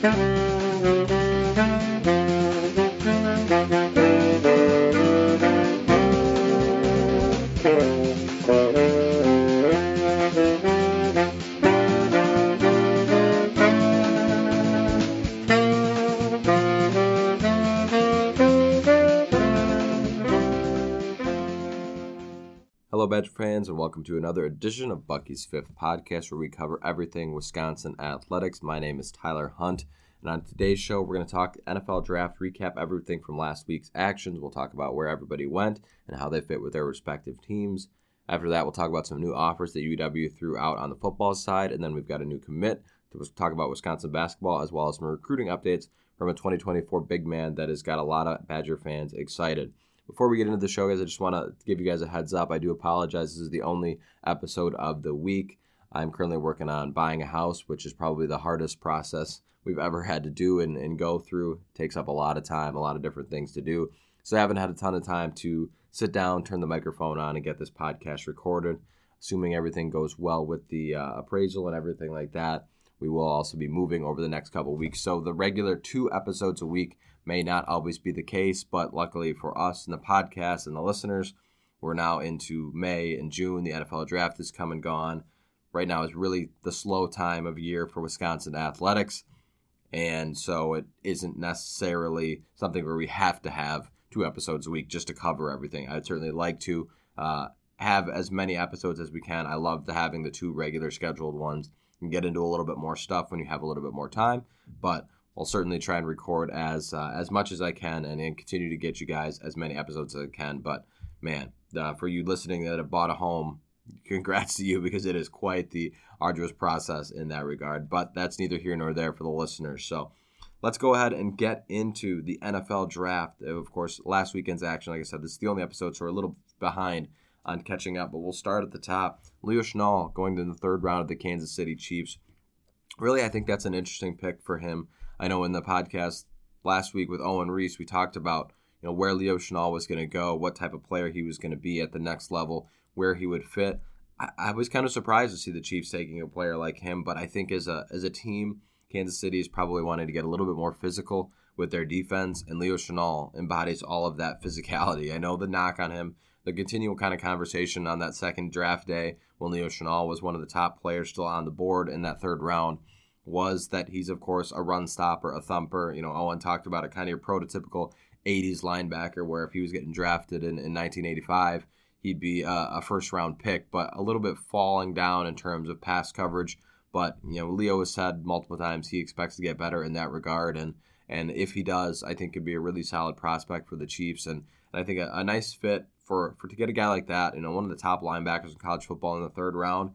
Hello, welcome to another edition of Bucky's Fifth Podcast, where we cover everything Wisconsin athletics. My name is Tyler Hunt, and on today's show, we're going to talk NFL draft, recap everything from last week's actions. We'll talk about where everybody went and how they fit with their respective teams. After that, we'll talk about some new offers that UW threw out on the football side, and then we've got a new commit to talk about Wisconsin basketball as well as some recruiting updates from a 2024 big man that has got a lot of Badger fans excited. Before we get into the show, guys, I just want to give you guys a heads up. I do apologize. This is the only episode of the week. I'm currently working on buying a house, which is probably the hardest process we've ever had to do and, and go through. It takes up a lot of time, a lot of different things to do. So I haven't had a ton of time to sit down, turn the microphone on, and get this podcast recorded. Assuming everything goes well with the uh, appraisal and everything like that, we will also be moving over the next couple weeks. So the regular two episodes a week may not always be the case, but luckily for us and the podcast and the listeners, we're now into May and June. The NFL draft is come and gone. Right now is really the slow time of year for Wisconsin athletics. And so it isn't necessarily something where we have to have two episodes a week just to cover everything. I'd certainly like to uh, have as many episodes as we can. I love the, having the two regular scheduled ones and get into a little bit more stuff when you have a little bit more time. But I'll certainly try and record as uh, as much as I can and, and, continue to get you guys as many episodes as I can. But man, uh, for you listening that have bought a home, congrats to you because it is quite the arduous process in that regard. But that's neither here nor there for the listeners. So let's go ahead and get into the NFL draft. Of course, last weekend's action, like I said, this is the only episode, so we're a little behind on catching up. But we'll start at the top. Leo Chenal going to the third round of the Kansas City Chiefs. Really, I think that's an interesting pick for him. I know in the podcast last week with Owen Reese, we talked about you know where Leo Chenal was going to go, what type of player he was going to be at the next level, where he would fit. I, I, was kind of surprised to see the Chiefs taking a player like him, but I think as a as a team, Kansas City is probably wanting to get a little bit more physical with their defense, and Leo Chenal embodies all of that physicality. I know the knock on him, the continual kind of conversation on that second draft day when Leo Chenal was one of the top players still on the board in that third round was that he's of course a run stopper, a thumper. You know, Owen talked about a kind of your prototypical 80s linebacker where if he was getting drafted in, in 1985, he'd be a, a first round pick, but a little bit falling down in terms of pass coverage. But you know, Leo has said multiple times he expects to get better in that regard, and and if he does, I think could be a really solid prospect for the Chiefs, and, and I think a, a nice fit for for to get a guy like that, you know, one of the top linebackers in college football in the third round.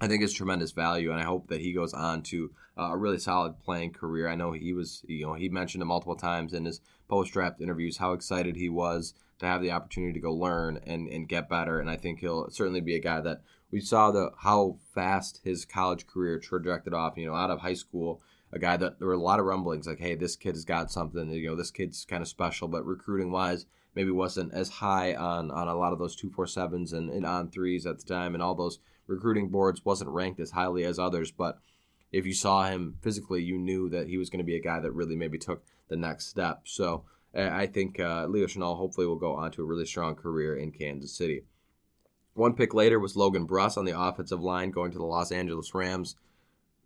I think it's tremendous value, and I hope that he goes on to uh, a really solid playing career. I know he was, you know, he mentioned it multiple times in his post draft interviews how excited he was to have the opportunity to go learn and, and get better. And I think he'll certainly be a guy that we saw the how fast his college career trajected off. You know, out of high school, a guy that there were a lot of rumblings like, hey, this kid has got something. You know, this kid's kind of special, but recruiting wise, maybe wasn't as high on on a lot of those two four sevens and, and On3s at the time, and all those recruiting boards wasn't ranked as highly as others, but if you saw him physically, you knew that he was going to be a guy that really maybe took the next step. So I think uh, Leo Chenal hopefully will go on to a really strong career in Kansas City. One pick later was Logan Bruss on the offensive line going to the Los Angeles Rams.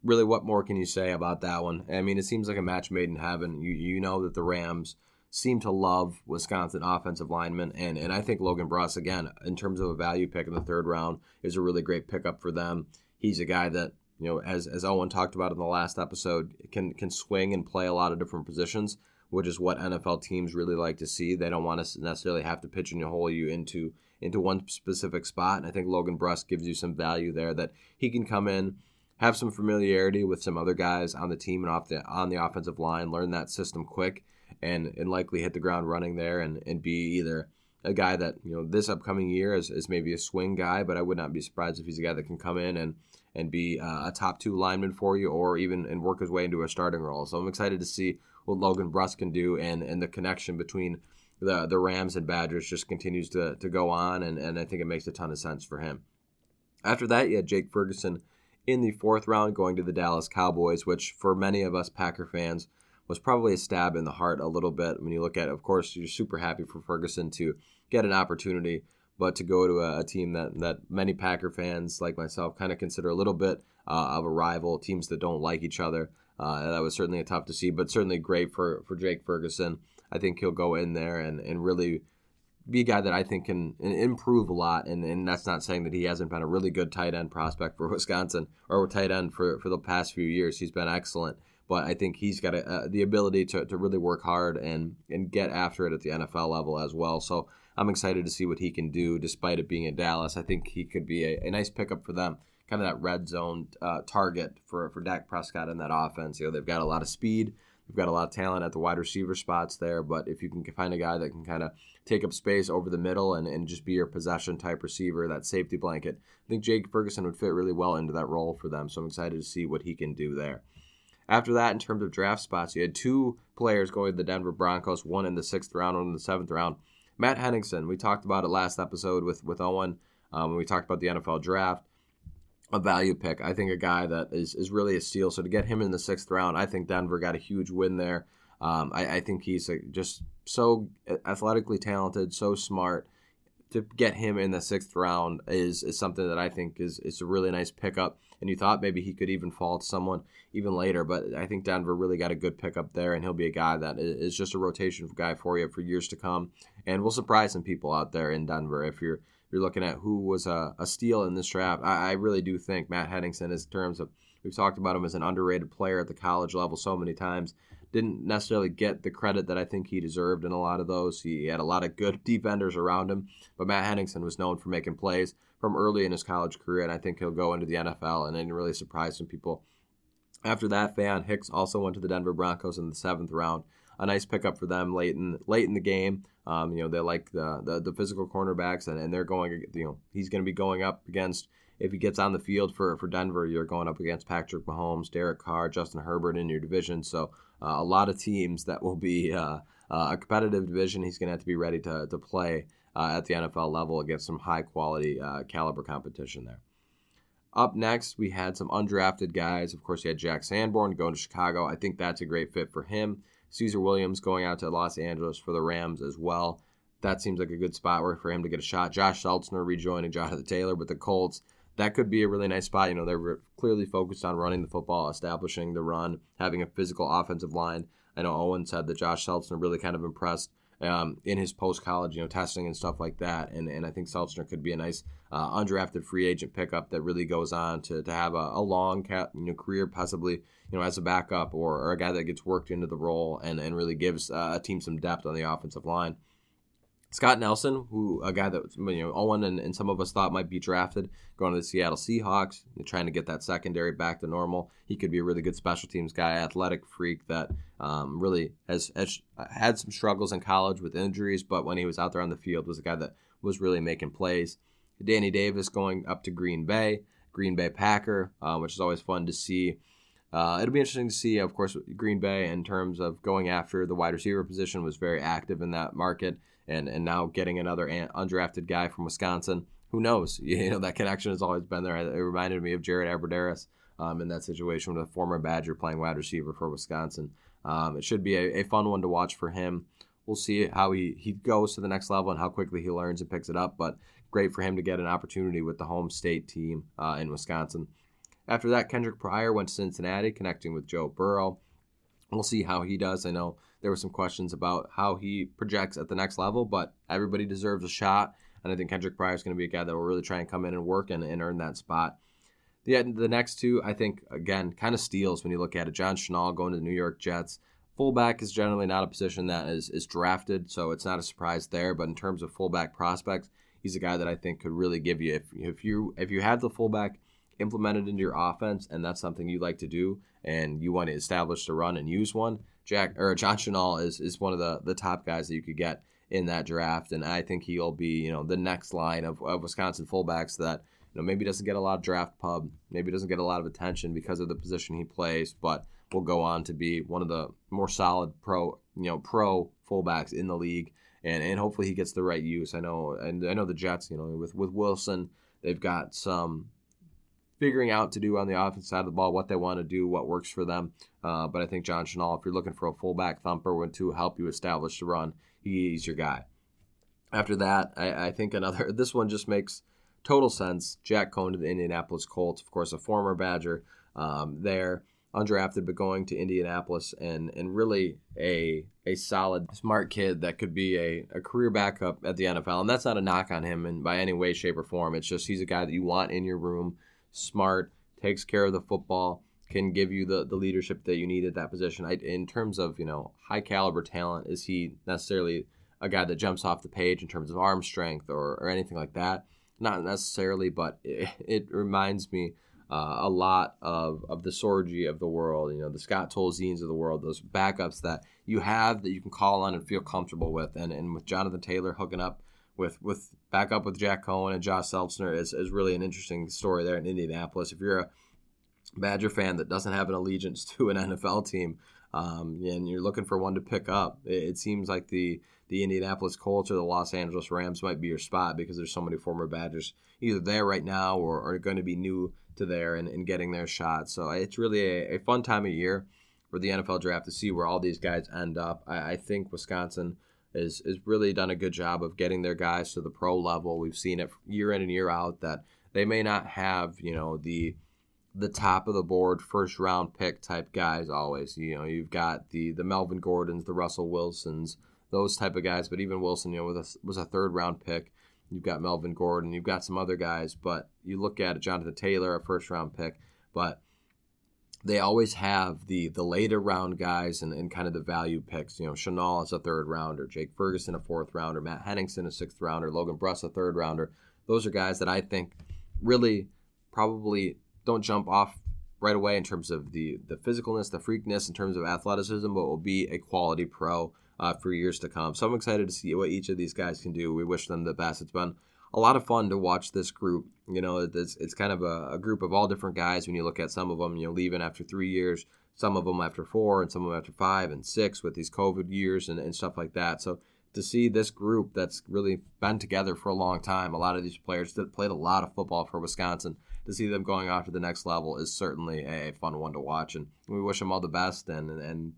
Really, what more can you say about that one? I mean, it seems like a match made in heaven. You you know that the Rams seem to love Wisconsin offensive linemen. And, and I think Logan Bruss, again, in terms of a value pick in the third round, is a really great pickup for them. He's a guy that, you know, as, as Owen talked about in the last episode, can, can swing and play a lot of different positions, which is what NFL teams really like to see. They don't want to necessarily have to pitch pigeonhole you into into one specific spot. And I think Logan Bruss gives you some value there that he can come in, have some familiarity with some other guys on the team and off the on the offensive line, learn that system quick, and and likely hit the ground running there and, and be either a guy that you know this upcoming year is, is maybe a swing guy, but I would not be surprised if he's a guy that can come in and and be uh, a top two lineman for you, or even and work his way into a starting role. So I'm excited to see what Logan Bruss can do, and and the connection between the the Rams and Badgers just continues to, to go on, and, and I think it makes a ton of sense for him. After that, you had Jake Ferguson in the fourth round, going to the Dallas Cowboys, which for many of us Packer fans was probably a stab in the heart a little bit. When you look at, it. of course, you're super happy for Ferguson to get an opportunity, but to go to a, a team that that many Packer fans like myself kind of consider a little bit uh, of a rival, teams that don't like each other. Uh, that was certainly a tough to see, but certainly great for for Jake Ferguson. I think he'll go in there and, and really be a guy that I think can improve a lot. And, and that's not saying that he hasn't been a really good tight end prospect for Wisconsin or tight end for, for the past few years. He's been excellent. But I think he's got a, uh, the ability to, to really work hard and, and get after it at the NFL level as well. So I'm excited to see what he can do despite it being in Dallas. I think he could be a, a nice pickup for them, kind of that red zone uh, target for, for Dak Prescott in that offense. You know, they've got a lot of speed. We've got a lot of talent at the wide receiver spots there, but if you can find a guy that can kind of take up space over the middle and, and just be your possession type receiver, that safety blanket, I think Jake Ferguson would fit really well into that role for them. So I'm excited to see what he can do there. After that, in terms of draft spots, you had two players going to the Denver Broncos, one in the sixth round, one in the seventh round. Matt Henningsen, we talked about it last episode with, with Owen um, when we talked about the NFL draft. A value pick. I think a guy that is, is really a steal. So to get him in the sixth round, I think Denver got a huge win there. Um, I, I, think he's a, just so athletically talented, so smart. To get him in the sixth round is, is something that I think is, is a really nice pickup and you thought maybe he could even fall to someone even later. But I think Denver really got a good pickup there, and he'll be a guy that is just a rotation guy for you for years to come, and will surprise some people out there in Denver if you're you're looking at who was a, a steal in this draft. I, I really do think Matt Henningsen, in terms of we've talked about him as an underrated player at the college level so many times didn't necessarily get the credit that I think he deserved in a lot of those. He had a lot of good defenders around him, but Matt Henningsen was known for making plays from early in his college career, and I think he'll go into the NFL and then really surprise some people. After that, Faion Hicks also went to the Denver Broncos in the seventh round. A nice pickup for them late in late in the game. Um, you know they like the, the, the physical cornerbacks, and, and they're going. You know he's going to be going up against if he gets on the field for, for Denver, you're going up against Patrick Mahomes, Derek Carr, Justin Herbert in your division. So uh, a lot of teams that will be uh, uh, a competitive division. He's going to have to be ready to, to play uh, at the NFL level against some high quality uh, caliber competition there. Up next, we had some undrafted guys. Of course, you had Jack Sanborn going to Chicago. I think that's a great fit for him. Caesar Williams going out to Los Angeles for the Rams as well. That seems like a good spot for him to get a shot. Josh Seltzner rejoining Jonathan Taylor with the Colts that could be a really nice spot. You know, they're clearly focused on running the football, establishing the run, having a physical offensive line. I know Owen said that Josh Seltzner really kind of impressed um, in his post college, you know, testing and stuff like that. And, and I think Seltzner could be a nice uh, undrafted free agent pickup that really goes on to, to have a, a long cap, you know, career, possibly, you know, as a backup or, or a guy that gets worked into the role and, and really gives uh, a team some depth on the offensive line. Scott Nelson, who a guy that you know Owen and, and some of us thought might be drafted, going to the Seattle Seahawks, trying to get that secondary back to normal. He could be a really good special teams guy, athletic freak that um, really has, has, had some struggles in college with injuries, but when he was out there on the field, was a guy that was really making plays. Danny Davis going up to Green Bay, Green Bay Packer, uh, which is always fun to see. Uh, it'll be interesting to see, of course, Green Bay in terms of going after the wide receiver position was very active in that market and and now getting another undrafted guy from Wisconsin. Who knows? You know that connection has always been there. It reminded me of Jared Abbrederis um, in that situation with a former Badger playing wide receiver for Wisconsin. Um, it should be a, a, fun one to watch for him. We'll see how he, he goes to the next level and how quickly he learns and picks it up. But great for him to get an opportunity with the home state team uh, in Wisconsin. After that, Kendric Pryor went to Cincinnati, connecting with Joe Burrow. We'll see how he does. I know there were some questions about how he projects at the next level, but everybody deserves a shot. And I think Kendric Pryor is going to be a guy that will really try and come in and work and, and earn that spot. The, the next two, I think, again, kind of steals when you look at it. John Chenal going to the New York Jets. Fullback is generally not a position that is, is drafted, so it's not a surprise there. But in terms of fullback prospects, he's a guy that I think could really give you if, if you if you have the fullback implemented into your offense and that's something you like to do and you want to establish the run and use one, Jack or John Chenal is is one of the the top guys that you could get in that draft, and I think he'll be you know the next line of, of Wisconsin fullbacks that you know maybe doesn't get a lot of draft pub, maybe doesn't get a lot of attention because of the position he plays, but will go on to be one of the more solid pro you know pro fullbacks in the league, and and hopefully he gets the right use. I know and I know the Jets you know with with Wilson they've got some figuring out to do on the offense side of the ball, what they want to do, what works for them. Uh, but I think John Chenal, if you're looking for a fullback thumper to help you establish the run, he's your guy. After that, I, I think another, this one just makes total sense. Jack Coan to the Indianapolis Colts, of course, a former Badger um, there undrafted but going to Indianapolis and and really a a solid smart kid that could be a, a career backup at the NFL and that's not a knock on him in by any way shape or form it's just he's a guy that you want in your room smart takes care of the football can give you the, the leadership that you need at that position I, in terms of you know high caliber talent is he necessarily a guy that jumps off the page in terms of arm strength or, or anything like that not necessarily but it, it reminds me uh, a lot of, of the Sorgi of the world, you know, the Scott Tolziens of the world, those backups that you have that you can call on and feel comfortable with. And, and with Jonathan Taylor hooking up with, with back up with Jack Coan and Josh Seltzner is, is really an interesting story there in Indianapolis. If you're a Badger fan that doesn't have an allegiance to an NFL team, um, and you're looking for one to pick up, it, it, seems like the the Indianapolis Colts or the Los Angeles Rams might be your spot because there's so many former Badgers either there right now or are going to be new to there and, and getting their shot. So it's really a, a, fun time of year for the NFL draft to see where all these guys end up. I, I think Wisconsin is is really done a good job of getting their guys to the pro level. We've seen it year in and year out that they may not have you know the the top of the board first round pick type guys always. You know you've got the the Melvin Gordons, the Russell Wilsons, those type of guys. But even Wilson, you know, was a, was a third round pick. You've got Melvin Gordon. You've got some other guys, but you look at it, Jonathan Taylor, a first round pick, but they always have the the later round guys and, and kind of the value picks. You know, Chenal is a third rounder, Jake Ferguson a fourth rounder, Matt Henningsen a sixth rounder, Logan Bruss a third rounder. Those are guys that I think really probably don't jump off right away in terms of the the physicalness, the freakness, in terms of athleticism, but will be a quality pro uh, for years to come. So I'm excited to see what each of these guys can do. We wish them the best. It's been a lot of fun to watch this group. You know, it's, it's kind of a, a group of all different guys when you look at some of them, you know, leaving after three years, some of them after four, and some of them after five and six with these COVID years and, and stuff like that. So to see this group that's really been together for a long time, a lot of these players that played a lot of football for Wisconsin, to see them going off to the next level is certainly a fun one to watch. And we wish them all the best and, and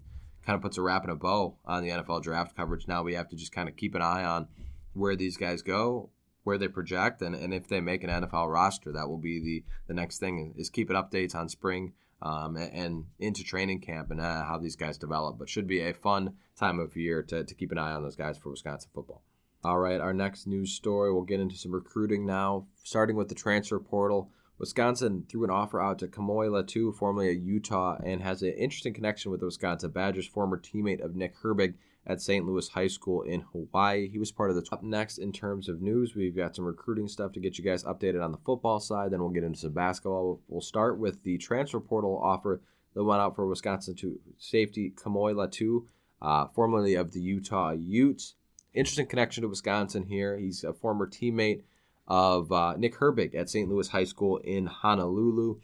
kind of puts a wrap and a bow on the NFL draft coverage. Now we have to just kind of keep an eye on where these guys go, where they project, and, and if they make an NFL roster. That will be the, the next thing is keeping updates on spring um, and, and, into training camp and uh, how these guys develop. But should be a fun time of year to, to keep an eye on those guys for Wisconsin football. All right, our next news story, we'll get into some recruiting now, starting with the transfer portal. Wisconsin threw an offer out to Kamoi Latu, formerly at Utah, and has an interesting connection with the Wisconsin Badgers, former teammate of Nick Herbig at St. Louis High School in Hawaii. He was part of the top next in terms of news. We've got some recruiting stuff to get you guys updated on the football side. Then we'll get into some basketball. We'll start with the transfer portal offer that went out for Wisconsin to safety Kamoi Latu, uh, formerly of the Utah Utes. Interesting connection to Wisconsin here. He's a former teammate of uh, Nick Herbig at St. Louis High School in Honolulu.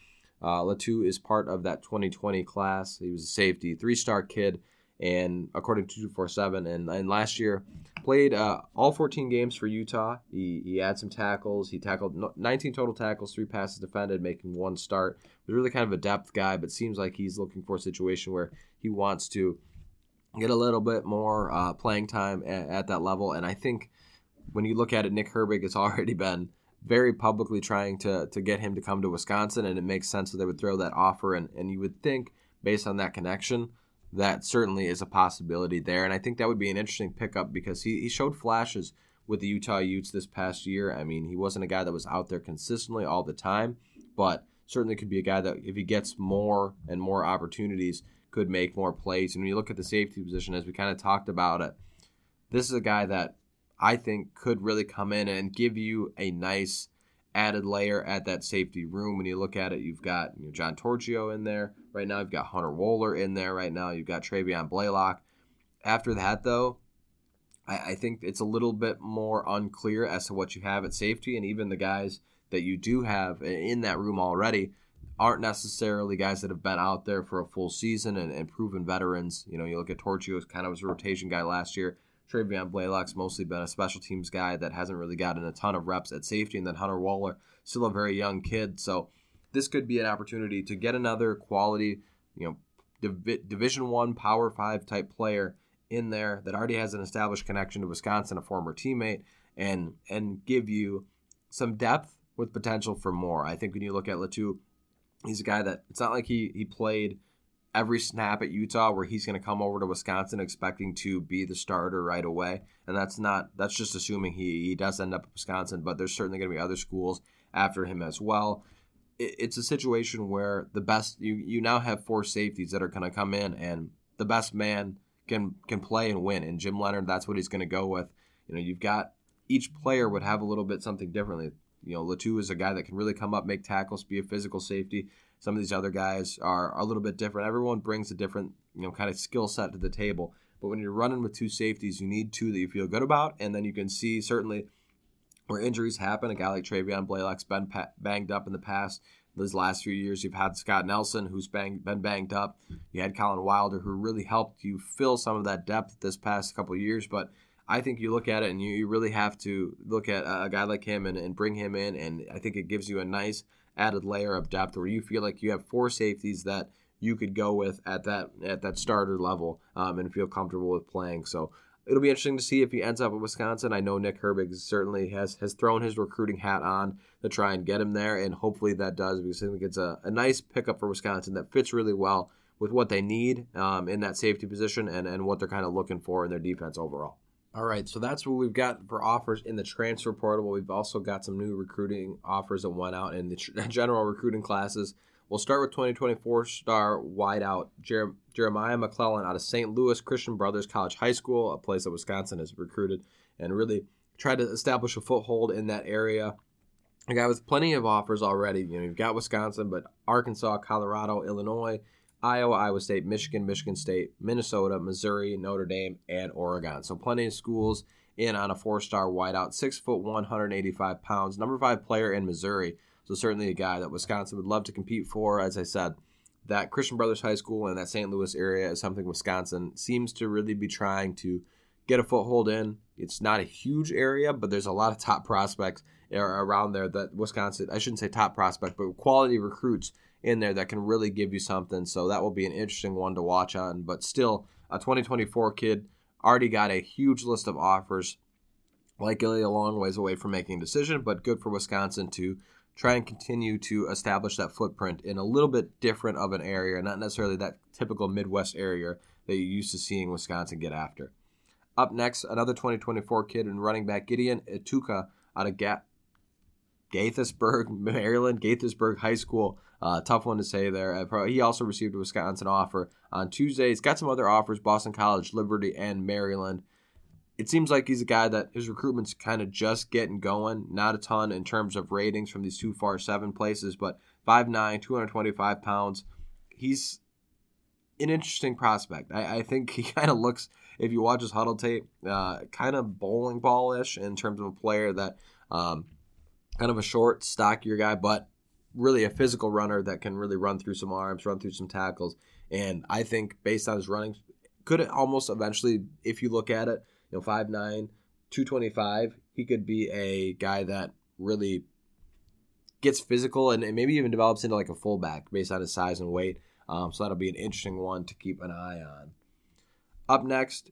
Uh, Latu is part of that 2020 class. He was a safety, three star kid, and according to 247, and, and last year played uh, all 14 games for Utah. He, he had some tackles. He tackled 19 total tackles, three passes defended, making one start. Was really kind of a depth guy, but seems like he's looking for a situation where he wants to get a little bit more uh, playing time at, at that level. And I think when you look at it, Nick Herbig has already been very publicly trying to to get him to come to Wisconsin, and it makes sense that they would throw that offer. And, and you would think, based on that connection, that certainly is a possibility there. And I think that would be an interesting pickup because he, he showed flashes with the Utah Utes this past year. I mean, he wasn't a guy that was out there consistently all the time, but certainly could be a guy that, if he gets more and more opportunities, could make more plays. And when you look at the safety position, as we kind of talked about it, this is a guy that I think could really come in and give you a nice added layer at that safety room. When you look at it, you've got you know, John Torchio in there right now. You've got Hunter Wohler in there right now. You've got Travion Blaylock. After that, though, I, I think it's a little bit more unclear as to what you have at safety, and even the guys that you do have in that room already aren't necessarily guys that have been out there for a full season and, and proven veterans. You know, you look at Torchio, kind of was a rotation guy last year. Travion Blaylock's mostly been a special teams guy that hasn't really gotten a ton of reps at safety, and then Hunter Wohler, still a very young kid. So this could be an opportunity to get another quality, you know, Div- Division One Power Five type player in there that already has an established connection to Wisconsin, a former teammate, and and give you some depth with potential for more. I think when you look at Latu, he's a guy that it's not like he he played every snap at Utah where he's going to come over to Wisconsin expecting to be the starter right away. And that's not that's just assuming he he does end up at Wisconsin, but there's certainly going to be other schools after him as well. It, it's a situation where the best you you now have four safeties that are going to come in and the best man can can play and win. And Jim Leonhard that's what he's going to go with. You know, you've got each player would have a little bit something differently. You know, Latu is a guy that can really come up, make tackles, be a physical safety. Some of these other guys are a little bit different. Everyone brings a different, you know, kind of skill set to the table. But when you're running with two safeties, you need two that you feel good about, and then you can see certainly where injuries happen. A guy like Travion Blaylock's been pa- banged up in the past. These last few years, you've had Scott Nelson, who's bang, been banged up. You had Colin Wilder, who really helped you fill some of that depth this past couple years. But I think you look at it and you, you really have to look at a, guy like him and, and bring him in. And I think it gives you a nice added layer of depth where you feel like you have four safeties that you could go with at that at that starter level um, and feel comfortable with playing. So it'll be interesting to see if he ends up at Wisconsin. I know Nick Herbig certainly has has thrown his recruiting hat on to try and get him there, and hopefully that does because I think it's a, a nice pickup for Wisconsin that fits really well with what they need um, in that safety position and, and what they're kind of looking for in their defense overall. All right, so that's what we've got for offers in the transfer portal. We've also got some new recruiting offers that went out in the general recruiting classes. We'll start with 2024 star wideout Jer- Jeremiah McClellan out of St. Louis Christian Brothers College High School, a place that Wisconsin has recruited and really tried to establish a foothold in that area. A guy with plenty of offers already. You know, you've got Wisconsin, but Arkansas, Colorado, Illinois, Iowa, Iowa State, Michigan, Michigan State, Minnesota, Missouri, Notre Dame, and Oregon. So plenty of schools in on a four-star wideout, six foot, 185 pounds, number five player in Missouri. So certainly a guy that Wisconsin would love to compete for. As I said, that Christian Brothers High School in that St. Louis area is something Wisconsin seems to really be trying to get a foothold in. It's not a huge area, but there's a lot of top prospects around there that Wisconsin, I shouldn't say top prospect, but quality recruits in there that can really give you something. So that will be an interesting one to watch on. But still, a 2024 kid already got a huge list of offers. Likely a long ways away from making a decision, but good for Wisconsin to try and continue to establish that footprint in a little bit different of an area, not necessarily that typical Midwest area that you're used to seeing Wisconsin get after. Up next, another 2024 kid and running back Gideon Etuka out of Ga- Gaithersburg, Maryland, Gaithersburg High School. Uh, tough one to say there. Uh, he also received a Wisconsin offer on Tuesday. He's got some other offers Boston College, Liberty, and Maryland. It seems like he's a guy that his recruitment's kind of just getting going. Not a ton in terms of ratings from these two far seven places, but 5'9, 225 pounds. He's an interesting prospect. I, I think he kind of looks, if you watch his Hudl tape, uh, kind of bowling ball ish in terms of a player that. Um, kind of a short, stockier guy, but really a physical runner that can really run through some arms, run through some tackles. And I think based on his running, could almost eventually, if you look at it, you know, 5'9, 225, he could be a guy that really gets physical and, and maybe even develops into like a fullback based on his size and weight. Um, so that'll be an interesting one to keep an eye on. Up next,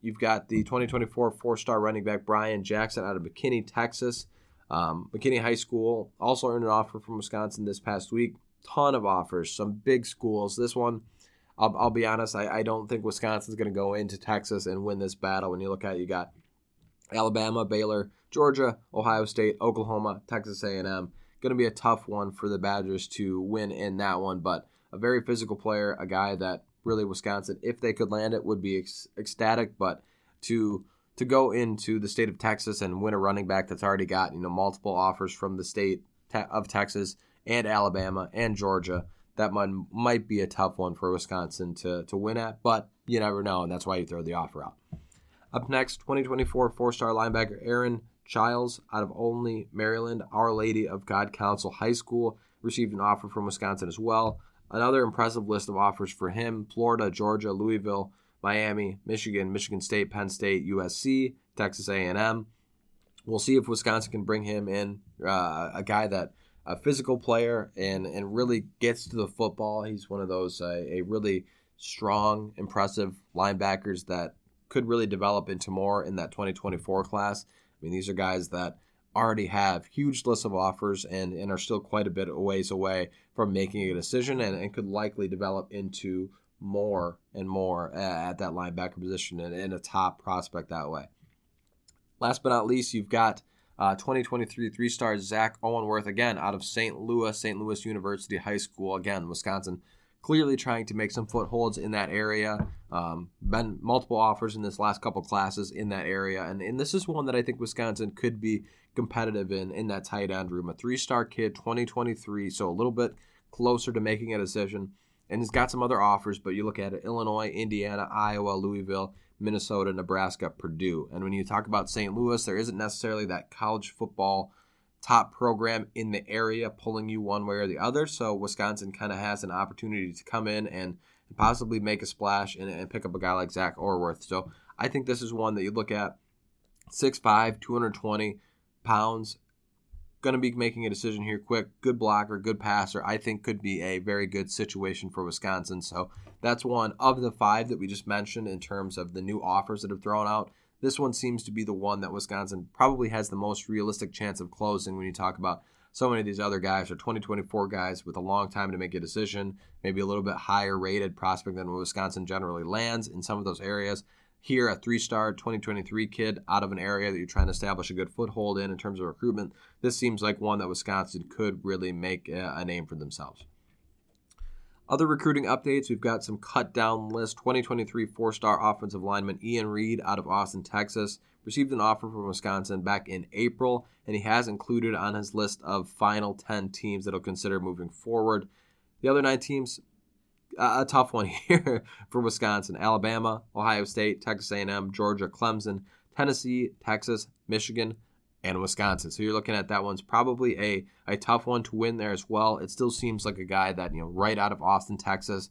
you've got the 2024 four star running back Brian Jackson out of McKinney, Texas. Um, McKinney High School also earned an offer from Wisconsin this past week. Ton of offers, some big schools. This one, I'll, I'll be honest, I, I don't think Wisconsin's going to go into Texas and win this battle. When you look at it, you got Alabama, Baylor, Georgia, Ohio State, Oklahoma, Texas A&M. Going to be a tough one for the Badgers to win in that one, but a very physical player, a guy that really Wisconsin, if they could land it, would be ec- ecstatic. But to to go into the state of Texas and win a running back that's already got you know multiple offers from the state of Texas and Alabama and Georgia. That might might be a tough one for Wisconsin to to win at, but you never know, and that's why you throw the offer out. Up next, 2024 four-star linebacker Aaron Chiles out of Olney, Maryland. Our Lady of Good Counsel High School received an offer from Wisconsin as well. Another impressive list of offers for him: Florida, Georgia, Louisville, Miami, Michigan, Michigan State, Penn State, USC, Texas A&M. We'll see if Wisconsin can bring him in, uh, a guy that a physical player and and really gets to the football. He's one of those uh, a really strong, impressive linebackers that could really develop into more in that 2024 class. I mean, these are guys that already have huge lists of offers and, and are still quite a bit a ways away from making a decision and, and could likely develop into more and more at that linebacker position and, and a top prospect that way. Last but not least, you've got uh, 2023 three stars Zach Ortwerth, again, out of St. Louis, St. Louis University High School, again, Wisconsin, clearly trying to make some footholds in that area. Um, been multiple offers in this last couple classes in that area. And, and this is one that I think Wisconsin could be competitive in, in that tight end room. A three star kid, 2023, so a little bit closer to making a decision. And he's got some other offers, but you look at it Illinois, Indiana, Iowa, Louisville Minnesota, Nebraska, Purdue. And when you talk about St. Louis, there isn't necessarily that college football top program in the area pulling you one way or the other. So Wisconsin kind of has an opportunity to come in and possibly make a splash and, and, pick up a guy like Zach Ortwerth. So I think this is one that you look at 6'5, 220 pounds, going to be making a decision here quick. Good blocker, good passer. I think could be a very good situation for Wisconsin. So that's one of the five that we just mentioned in terms of the new offers that have thrown out. This one seems to be the one that Wisconsin probably has the most realistic chance of closing when you talk about so many of these other guys are 2024 guys with a long time to make a decision, maybe a little bit higher rated prospect than Wisconsin generally lands in some of those areas here a three-star 2023 kid out of an area that you're trying to establish a good foothold in in terms of recruitment this seems like one that wisconsin could really make a name for themselves. Other recruiting updates we've got some cut down list 2023 four-star offensive lineman ian reed out of austin texas received an offer from wisconsin back in april and he has included on his list of final 10 teams that he'll consider moving forward. The other nine teams a tough one here for Wisconsin. Alabama, Ohio State, Texas A&M, Georgia, Clemson, Tennessee, Texas, Michigan, and Wisconsin. So you're looking at that one's probably a, a tough one to win there as well. It still seems like a guy that, you know, right out of Austin, Texas,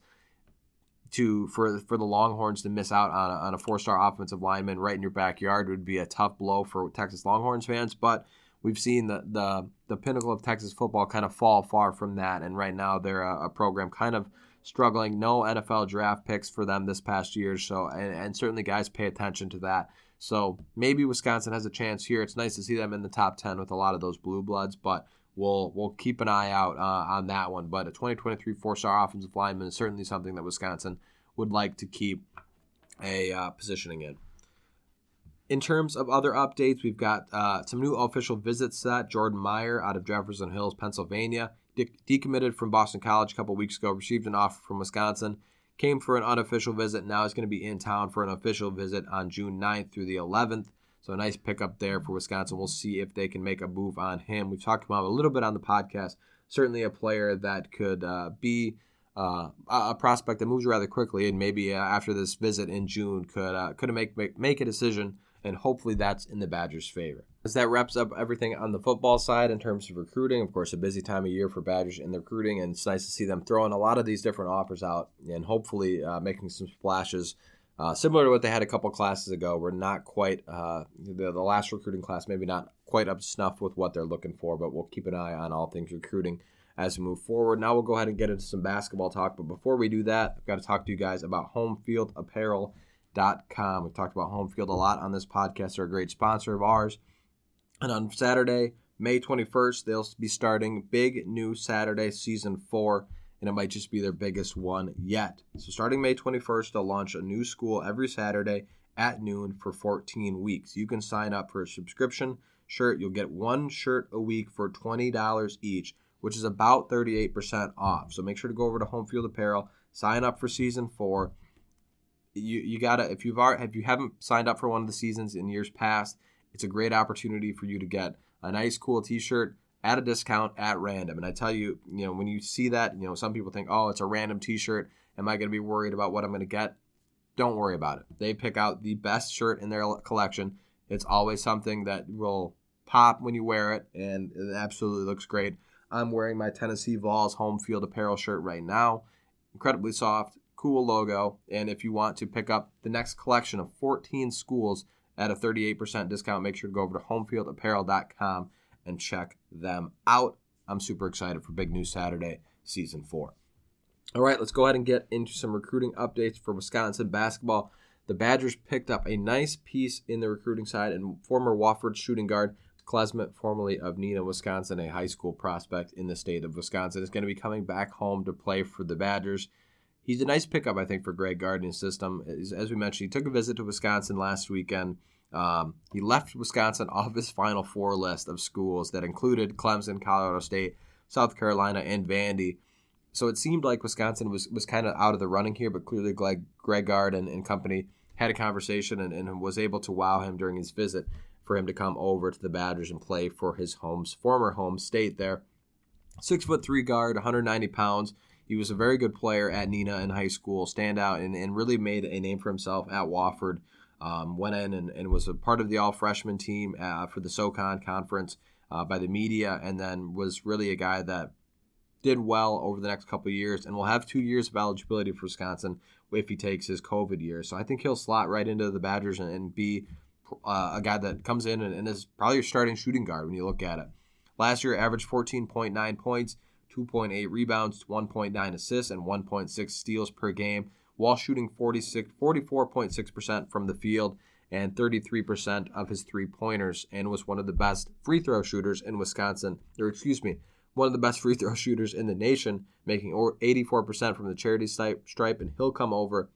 to for for the Longhorns to miss out on a, on a four-star offensive lineman right in your backyard would be a tough blow for Texas Longhorns fans, but we've seen the the the pinnacle of Texas football kind of fall far from that and right now they're a, a program kind of struggling. No NFL draft picks for them this past year, so and, and certainly guys pay attention to that. So maybe Wisconsin has a chance here. It's nice to see them in the top ten with a lot of those blue bloods, but we'll we'll keep an eye out uh, on that one. But a 2023 four-star offensive lineman is certainly something that Wisconsin would like to keep a uh, positioning in. In terms of other updates, we've got uh, some new official visits set. Jordan Meyer out of Jefferson Hills, Pennsylvania decommitted from Boston College a couple weeks ago, received an offer from Wisconsin, came for an unofficial visit. Now he's going to be in town for an official visit on June 9th through the 11th. So a nice pickup there for Wisconsin. We'll see if they can make a move on him. We've talked about him a little bit on the podcast. Certainly a player that could uh, be uh, a prospect that moves rather quickly, and maybe uh, after this visit in June could uh, could make, make make a decision, and hopefully that's in the Badgers' favor. As that wraps up everything on the football side in terms of recruiting. Of course, a busy time of year for Badgers in the recruiting, and it's nice to see them throwing a lot of these different offers out and hopefully uh, making some splashes. Uh, similar to what they had a couple classes ago, we're not quite uh, the, the last recruiting class, maybe not quite up snuff with what they're looking for, but we'll keep an eye on all things recruiting as we move forward. Now we'll go ahead and get into some basketball talk, but before we do that, I've got to talk to you guys about HomeFieldApparel.com. We've talked about Homefield a lot on this podcast. They're a great sponsor of ours. And on Saturday, May 21st, they'll be starting big new Saturday season four, and it might just be their biggest one yet. So, starting May 21st, they'll launch a new school every Saturday at noon for 14 weeks. You can sign up for a subscription shirt. You'll get one shirt a week for $20 each, which is about 38% off. So, make sure to go over to Home Field Apparel, sign up for season four. You, you gotta if you've already, if you haven't signed up for one of the seasons in years past, it's a great opportunity for you to get a nice, cool T-shirt at a discount at random. And I tell you, you know, when you see that, you know, some people think, oh, it's a random T-shirt. Am I going to be worried about what I'm going to get? Don't worry about it. They pick out the best shirt in their collection. It's always something that will pop when you wear it, and it absolutely looks great. I'm wearing my Tennessee Vols home field apparel shirt right now. Incredibly soft, cool logo. And if you want to pick up the next collection of 14 schools at a 38% discount. Make sure to go over to homefieldapparel.com and check them out. I'm super excited for Big News Saturday, season four. All right, let's go ahead and get into some recruiting updates for Wisconsin basketball. The Badgers picked up a nice piece in the recruiting side and former Wofford shooting guard Klesmit, formerly of Neenah, Wisconsin, a high school prospect in the state of Wisconsin, is going to be coming back home to play for the Badgers. He's a nice pickup, I think, for Greg Gardner's system. As we mentioned, he took a visit to Wisconsin last weekend. Um, he left Wisconsin off his Final Four list of schools that included Clemson, Colorado State, South Carolina, and Vandy. So it seemed like Wisconsin was, was kind of out of the running here, but clearly Greg, Greg Gard and, and company had a conversation and, and was able to wow him during his visit for him to come over to the Badgers and play for his home's former home state there. Six foot three guard, 190 pounds. He was a very good player at Neenah in high school, standout, and, and really made a name for himself at Wofford. Um, went in and, and, was a part of the all freshman team uh, for the SOCON conference uh, by the media, and then was really a guy that did well over the next couple years and will have two years of eligibility for Wisconsin if he takes his COVID year. So I think he'll slot right into the Badgers and, and be uh, a guy that comes in and, and, is probably your starting shooting guard when you look at it. Last year, averaged 14.9 points, 2.8 rebounds, 1.9 assists, and 1.6 steals per game, while shooting 46, 44.6% from the field and 33% of his three pointers, and was one of the best free throw shooters in Wisconsin, or excuse me, one of the best free throw shooters in the nation, making 84% from the charity stripe, and he'll come over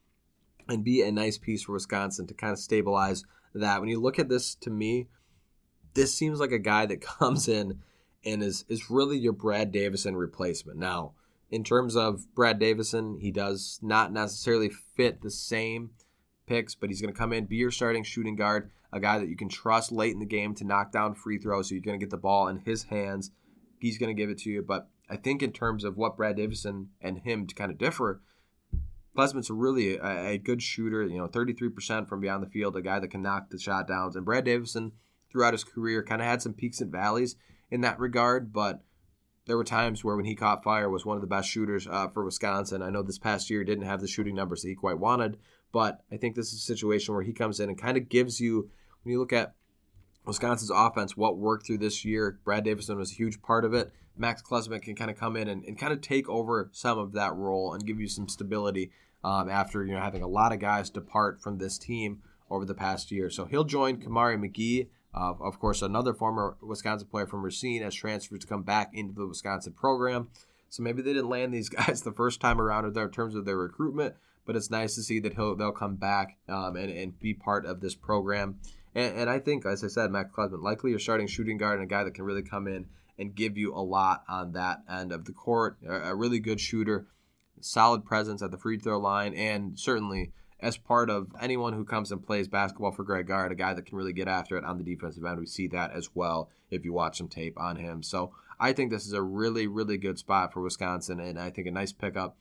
and be a nice piece for Wisconsin to kind of stabilize that. When you look at this, to me, this seems like a guy that comes in and is is really your Brad Davison replacement. Now, in terms of Brad Davison, he does not necessarily fit the same picks, but he's going to come in, be your starting shooting guard, a guy that you can trust late in the game to knock down free throws. So you're going to get the ball in his hands. He's going to give it to you. But I think in terms of what Brad Davison and him to kind of differ, Klesmit's really a, a, good shooter, you know, 33% from beyond the field, a guy that can knock the shot downs. And Brad Davison, throughout his career, kind of had some peaks and valleys in that regard, but there were times where when he caught fire was one of the best shooters uh, for Wisconsin. I know this past year didn't have the shooting numbers that he quite wanted, but I think this is a situation where he comes in and kind of gives you, when you look at Wisconsin's offense, what worked through this year, Brad Davison was a huge part of it. Max Klesmit can kind of come in and, and kind of take over some of that role and give you some stability um, after you know having a lot of guys depart from this team over the past year. So he'll join Kamari McGee, uh, of course, another former Wisconsin player from Racine, has transferred to come back into the Wisconsin program. So maybe they didn't land these guys the first time around in terms of their recruitment, but it's nice to see that he'll they'll come back um, and, and be part of this program. And, and I think, as I said, Max Klesmit, likely your starting shooting guard and a guy that can really come in and give you a lot on that end of the court. A, a really good shooter solid presence at the free throw line, and certainly as part of anyone who comes and plays basketball for Greg Gard, a guy that can really get after it on the defensive end. We see that as well if you watch some tape on him. So I think this is a really, really good spot for Wisconsin, and I think a nice pickup.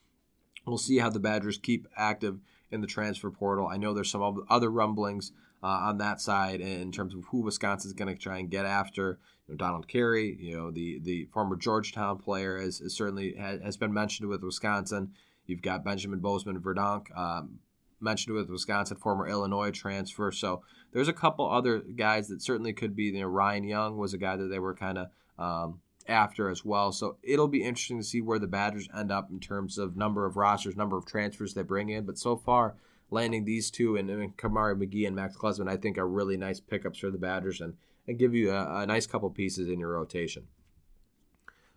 We'll see how the Badgers keep active in the transfer portal. I know there's some other rumblings uh, on that side in terms of who Wisconsin is going to try and get after. You know, Donald Carey, you know, the the former Georgetown player, is, is certainly has, has, been mentioned with Wisconsin. You've got Benjamin Bosmans-Verdonk, um, mentioned with Wisconsin, former Illinois transfer. So there's a couple other guys that certainly could be. You know, Ryan Young was a guy that they were kind of um, after as well. So it'll be interesting to see where the Badgers end up in terms of number of rosters, number of transfers they bring in. But so far, landing these two and, and Kamari McGee and Max Klesmit, I think are really nice pickups for the Badgers and, and give you a, a nice couple pieces in your rotation.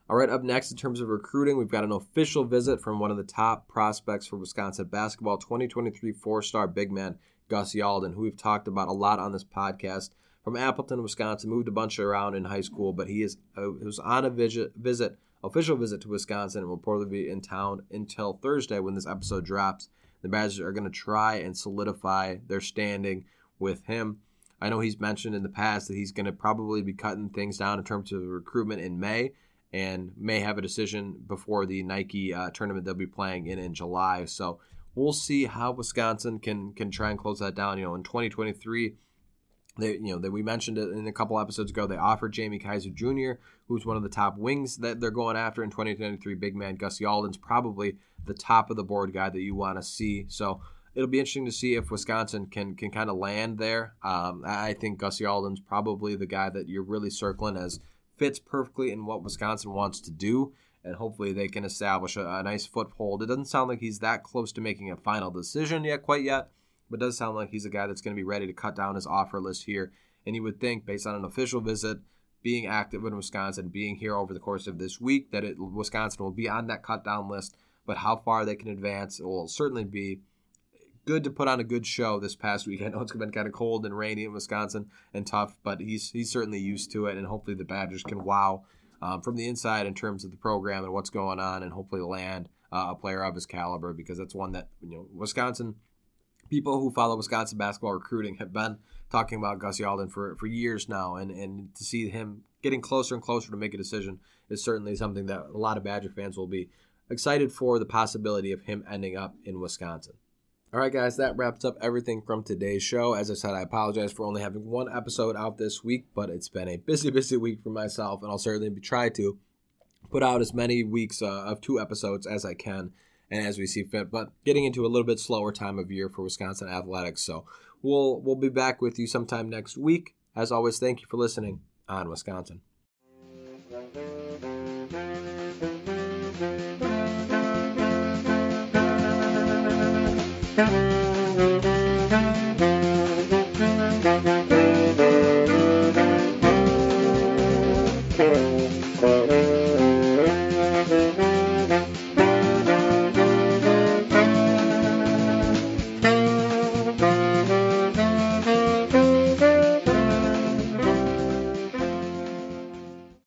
All right, up next in terms of recruiting, we've got an official visit from one of the top prospects for Wisconsin basketball, 2023 four star big man, Gus Yalden, who we've talked about a lot on this podcast. From Appleton, Wisconsin, moved a bunch around in high school, but he is uh, was on a visit, visit, official visit to Wisconsin, and will probably be in town until Thursday when this episode drops the Badgers are going to try and solidify their standing with him. I know he's mentioned in the past that he's going to probably be cutting things down in terms of recruitment in May and may have a decision before the Nike uh, tournament they'll be playing in in July. So we'll see how Wisconsin can can try and close that down. You know, in 2023 they, you know, that we mentioned it in a couple episodes ago. They offered Jamie Kaiser Jr., who's one of the top wings that they're going after in 2023. Big man Gus Yalden's probably the top of the board guy that you want to see. So it'll be interesting to see if Wisconsin can can kind of land there. Um, I think Gus Yalden's probably the guy that you're really circling as fits perfectly in what Wisconsin wants to do, and hopefully they can establish a, a nice foothold. It doesn't sound like he's that close to making a final decision yet, quite yet, but does sound like he's a guy that's going to be ready to cut down his offer list here. And you would think, based on an official visit, being active in Wisconsin, being here over the course of this week, that it, Wisconsin will be on that cut down list. But how far they can advance, will certainly be good to put on a good show this past week. I know it's been kind of cold and rainy in Wisconsin and tough, but he's he's certainly used to it, and hopefully the Badgers can wow um, from the inside in terms of the program and what's going on, and hopefully land uh, a player of his caliber because that's one that you know Wisconsin people who follow Wisconsin basketball recruiting have been talking about Gus Yalden for, for years now, and, and to see him getting closer and closer to make a decision is certainly something that a lot of Badger fans will be excited for the possibility of him ending up in Wisconsin. All right, guys, that wraps up everything from today's show. As I said, I apologize for only having one episode out this week, but it's been a busy, busy week for myself, and I'll certainly be try to put out as many weeks uh, of two episodes as I can and as we see fit. But getting into a little bit slower time of year for Wisconsin athletics, so we'll we'll be back with you sometime next week. As always, thank you for listening on Wisconsin.